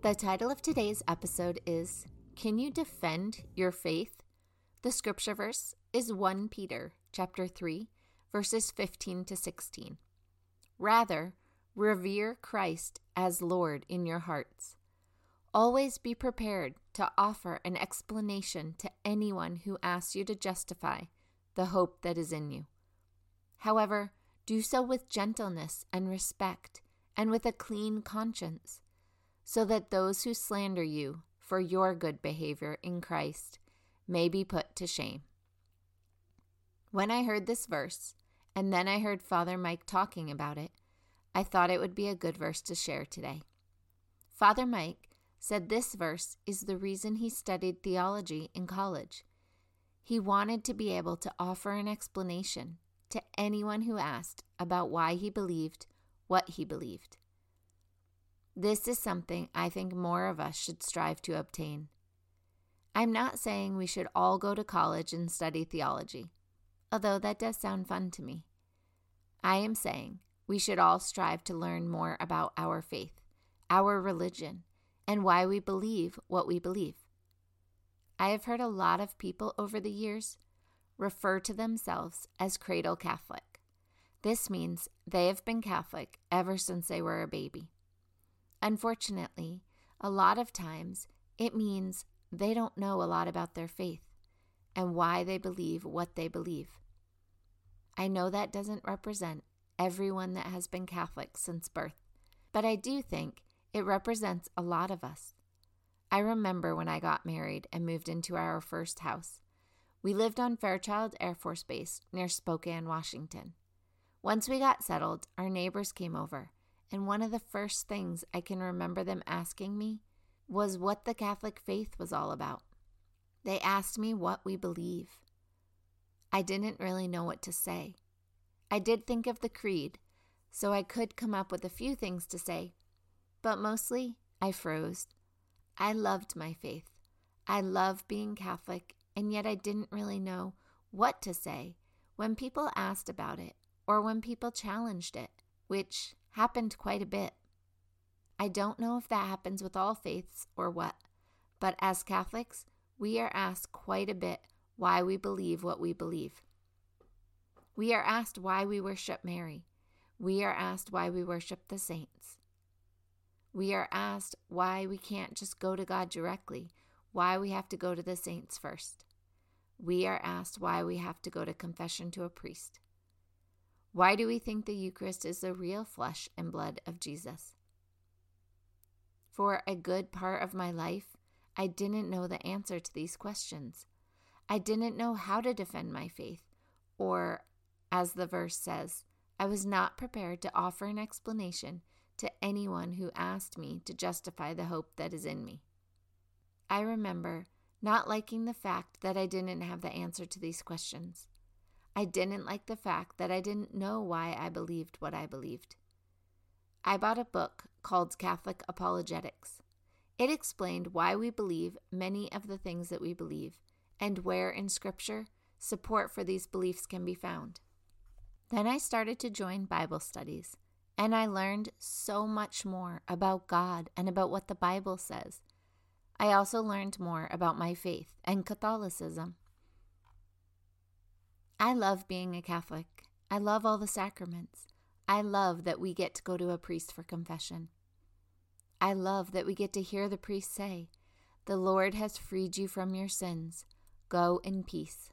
The title of today's episode is Can You Defend Your Faith? The scripture verse is 1 Peter chapter 3 verses 15 to 16. Rather, revere Christ as Lord in your hearts. Always be prepared to offer an explanation to anyone who asks you to justify the hope that is in you. However, do so with gentleness and respect and with a clean conscience so that those who slander you for your good behavior in Christ may be put to shame. When I heard this verse, and then I heard Father Mike talking about it, I thought it would be a good verse to share today. Father Mike said this verse is the reason he studied theology in college. He wanted to be able to offer an explanation to anyone who asked about why he believed what he believed. This is something I think more of us should strive to obtain. I'm not saying we should all go to college and study theology, although that does sound fun to me. I am saying we should all strive to learn more about our faith, our religion, and why we believe what we believe. I have heard a lot of people over the years refer to themselves as cradle Catholic. This means they have been Catholic ever since they were a baby. Unfortunately, a lot of times it means they don't know a lot about their faith and why they believe what they believe. I know that doesn't represent everyone that has been Catholic since birth, but I do think it represents a lot of us. I remember when I got married and moved into our first house. We lived on Fairchild Air Force Base near Spokane, Washington. Once we got settled, our neighbors came over and one of the first things I can remember them asking me was what the Catholic faith was all about. They asked me what we believe. I didn't really know what to say. I did think of the creed, so I could come up with a few things to say, but mostly I froze. I loved my faith. I love being Catholic, and yet I didn't really know what to say when people asked about it or when people challenged it, which happened quite a bit. I don't know if that happens with all faiths or what, but as Catholics, we are asked quite a bit why we believe what we believe. We are asked why we worship Mary. We are asked why we worship the saints. We are asked why we can't just go to God directly, why we have to go to the saints first. We are asked why we have to go to confession to a priest. Why do we think the Eucharist is the real flesh and blood of Jesus? For a good part of my life, I didn't know the answer to these questions. I didn't know how to defend my faith, or, as the verse says, I was not prepared to offer an explanation to anyone who asked me to justify the hope that is in me. I remember not liking the fact that I didn't have the answer to these questions. I didn't like the fact that I didn't know why I believed what I believed. I bought a book called Catholic Apologetics. It explained why we believe many of the things that we believe and where in Scripture support for these beliefs can be found. Then I started to join Bible studies, and I learned so much more about God and about what the Bible says. I also learned more about my faith and Catholicism. I love being a Catholic. I love all the sacraments. I love that we get to go to a priest for confession. I love that we get to hear the priest say, The Lord has freed you from your sins. Go in peace.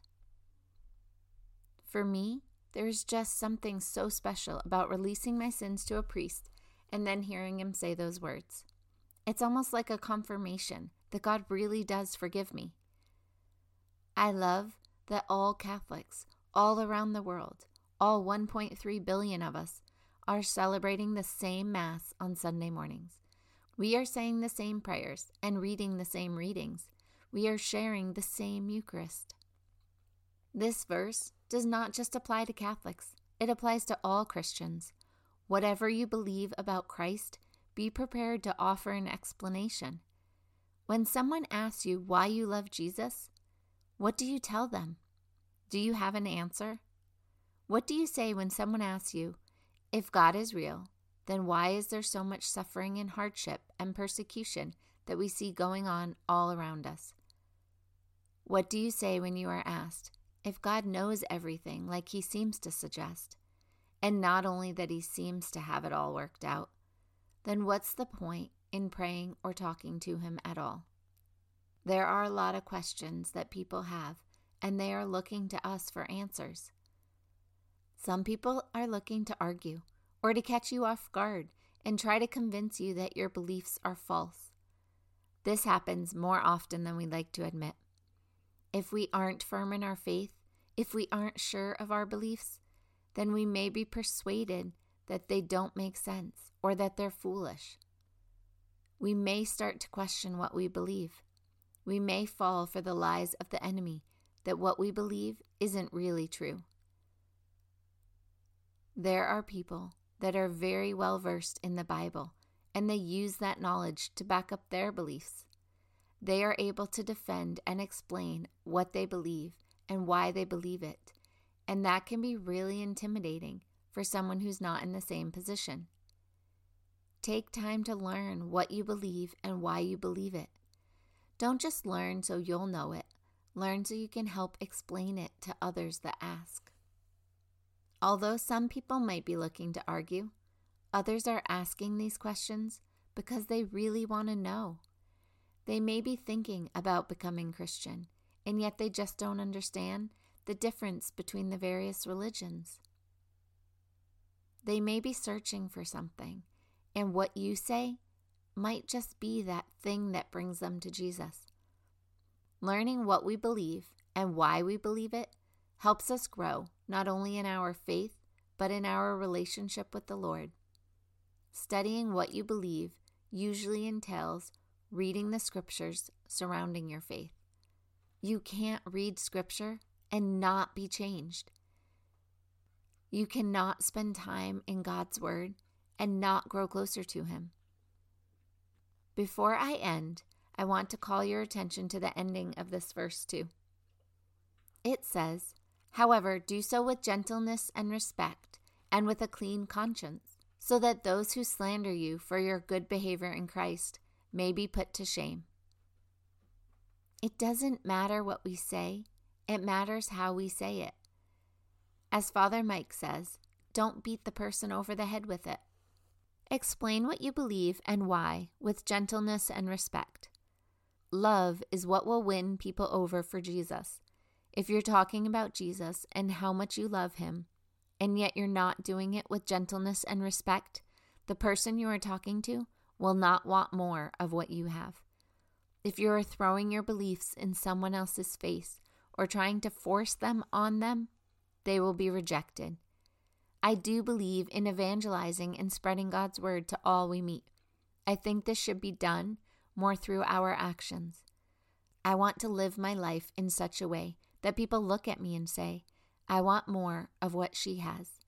For me, there's just something so special about releasing my sins to a priest and then hearing him say those words. It's almost like a confirmation that God really does forgive me. I love that all Catholics, all around the world, all 1.3 billion of us, are celebrating the same Mass on Sunday mornings. We are saying the same prayers and reading the same readings. We are sharing the same Eucharist. This verse does not just apply to Catholics, it applies to all Christians. Whatever you believe about Christ, be prepared to offer an explanation. When someone asks you why you love Jesus, what do you tell them? Do you have an answer? What do you say when someone asks you, if God is real, then why is there so much suffering and hardship and persecution that we see going on all around us? What do you say when you are asked, if God knows everything like he seems to suggest, and not only that he seems to have it all worked out, then what's the point in praying or talking to him at all? There are a lot of questions that people have, and they are looking to us for answers. Some people are looking to argue or to catch you off guard and try to convince you that your beliefs are false. This happens more often than we like to admit. If we aren't firm in our faith, if we aren't sure of our beliefs, then we may be persuaded that they don't make sense or that they're foolish. We may start to question what we believe. We may fall for the lies of the enemy that what we believe isn't really true. There are people that are very well versed in the Bible, and they use that knowledge to back up their beliefs. They are able to defend and explain what they believe and why they believe it, and that can be really intimidating for someone who's not in the same position. Take time to learn what you believe and why you believe it. Don't just learn so you'll know it, learn so you can help explain it to others that ask. Although some people might be looking to argue, others are asking these questions because they really want to know. They may be thinking about becoming Christian, and yet they just don't understand the difference between the various religions. They may be searching for something, and what you say might just be that thing that brings them to Jesus. Learning what we believe and why we believe it helps us grow not only in our faith, but in our relationship with the Lord. Studying what you believe usually entails reading the scriptures surrounding your faith. You can't read scripture and not be changed. You cannot spend time in God's Word and not grow closer to Him. Before I end, I want to call your attention to the ending of this verse, too. It says, However, do so with gentleness and respect, and with a clean conscience, so that those who slander you for your good behavior in Christ may be put to shame. It doesn't matter what we say, it matters how we say it. As Father Mike says, don't beat the person over the head with it. Explain what you believe and why with gentleness and respect. Love is what will win people over for Jesus. If you're talking about Jesus and how much you love him, and yet you're not doing it with gentleness and respect, the person you are talking to will not want more of what you have. If you are throwing your beliefs in someone else's face or trying to force them on them, they will be rejected. I do believe in evangelizing and spreading God's word to all we meet. I think this should be done more through our actions. I want to live my life in such a way that people look at me and say, I want more of what she has.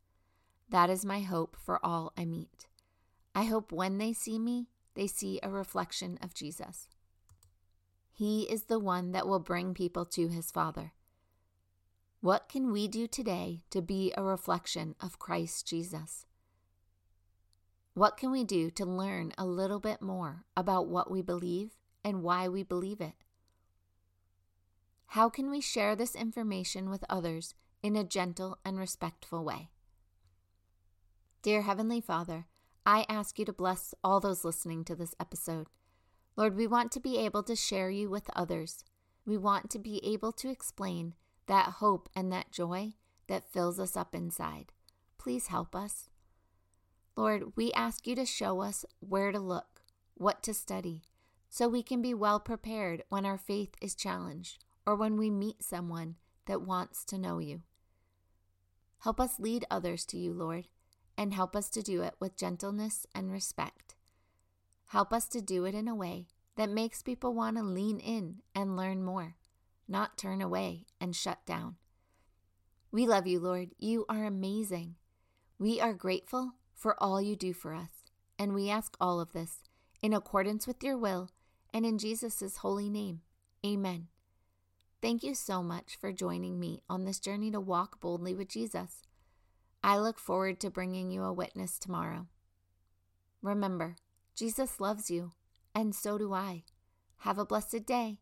That is my hope for all I meet. I hope when they see me, they see a reflection of Jesus. He is the one that will bring people to his Father. What can we do today to be a reflection of Christ Jesus? What can we do to learn a little bit more about what we believe and why we believe it? How can we share this information with others in a gentle and respectful way? Dear Heavenly Father, I ask you to bless all those listening to this episode. Lord, we want to be able to share you with others. We want to be able to explain that hope and that joy that fills us up inside. Please help us. Lord, we ask you to show us where to look, what to study, so we can be well prepared when our faith is challenged or when we meet someone that wants to know you. Help us lead others to you, Lord, and help us to do it with gentleness and respect. Help us to do it in a way that makes people want to lean in and learn more, not turn away and shut down. We love you, Lord. You are amazing. We are grateful for all you do for us, and we ask all of this in accordance with your will and in Jesus' holy name. Amen. Thank you so much for joining me on this journey to walk boldly with Jesus. I look forward to bringing you a witness tomorrow. Remember, Jesus loves you, and so do I. Have a blessed day.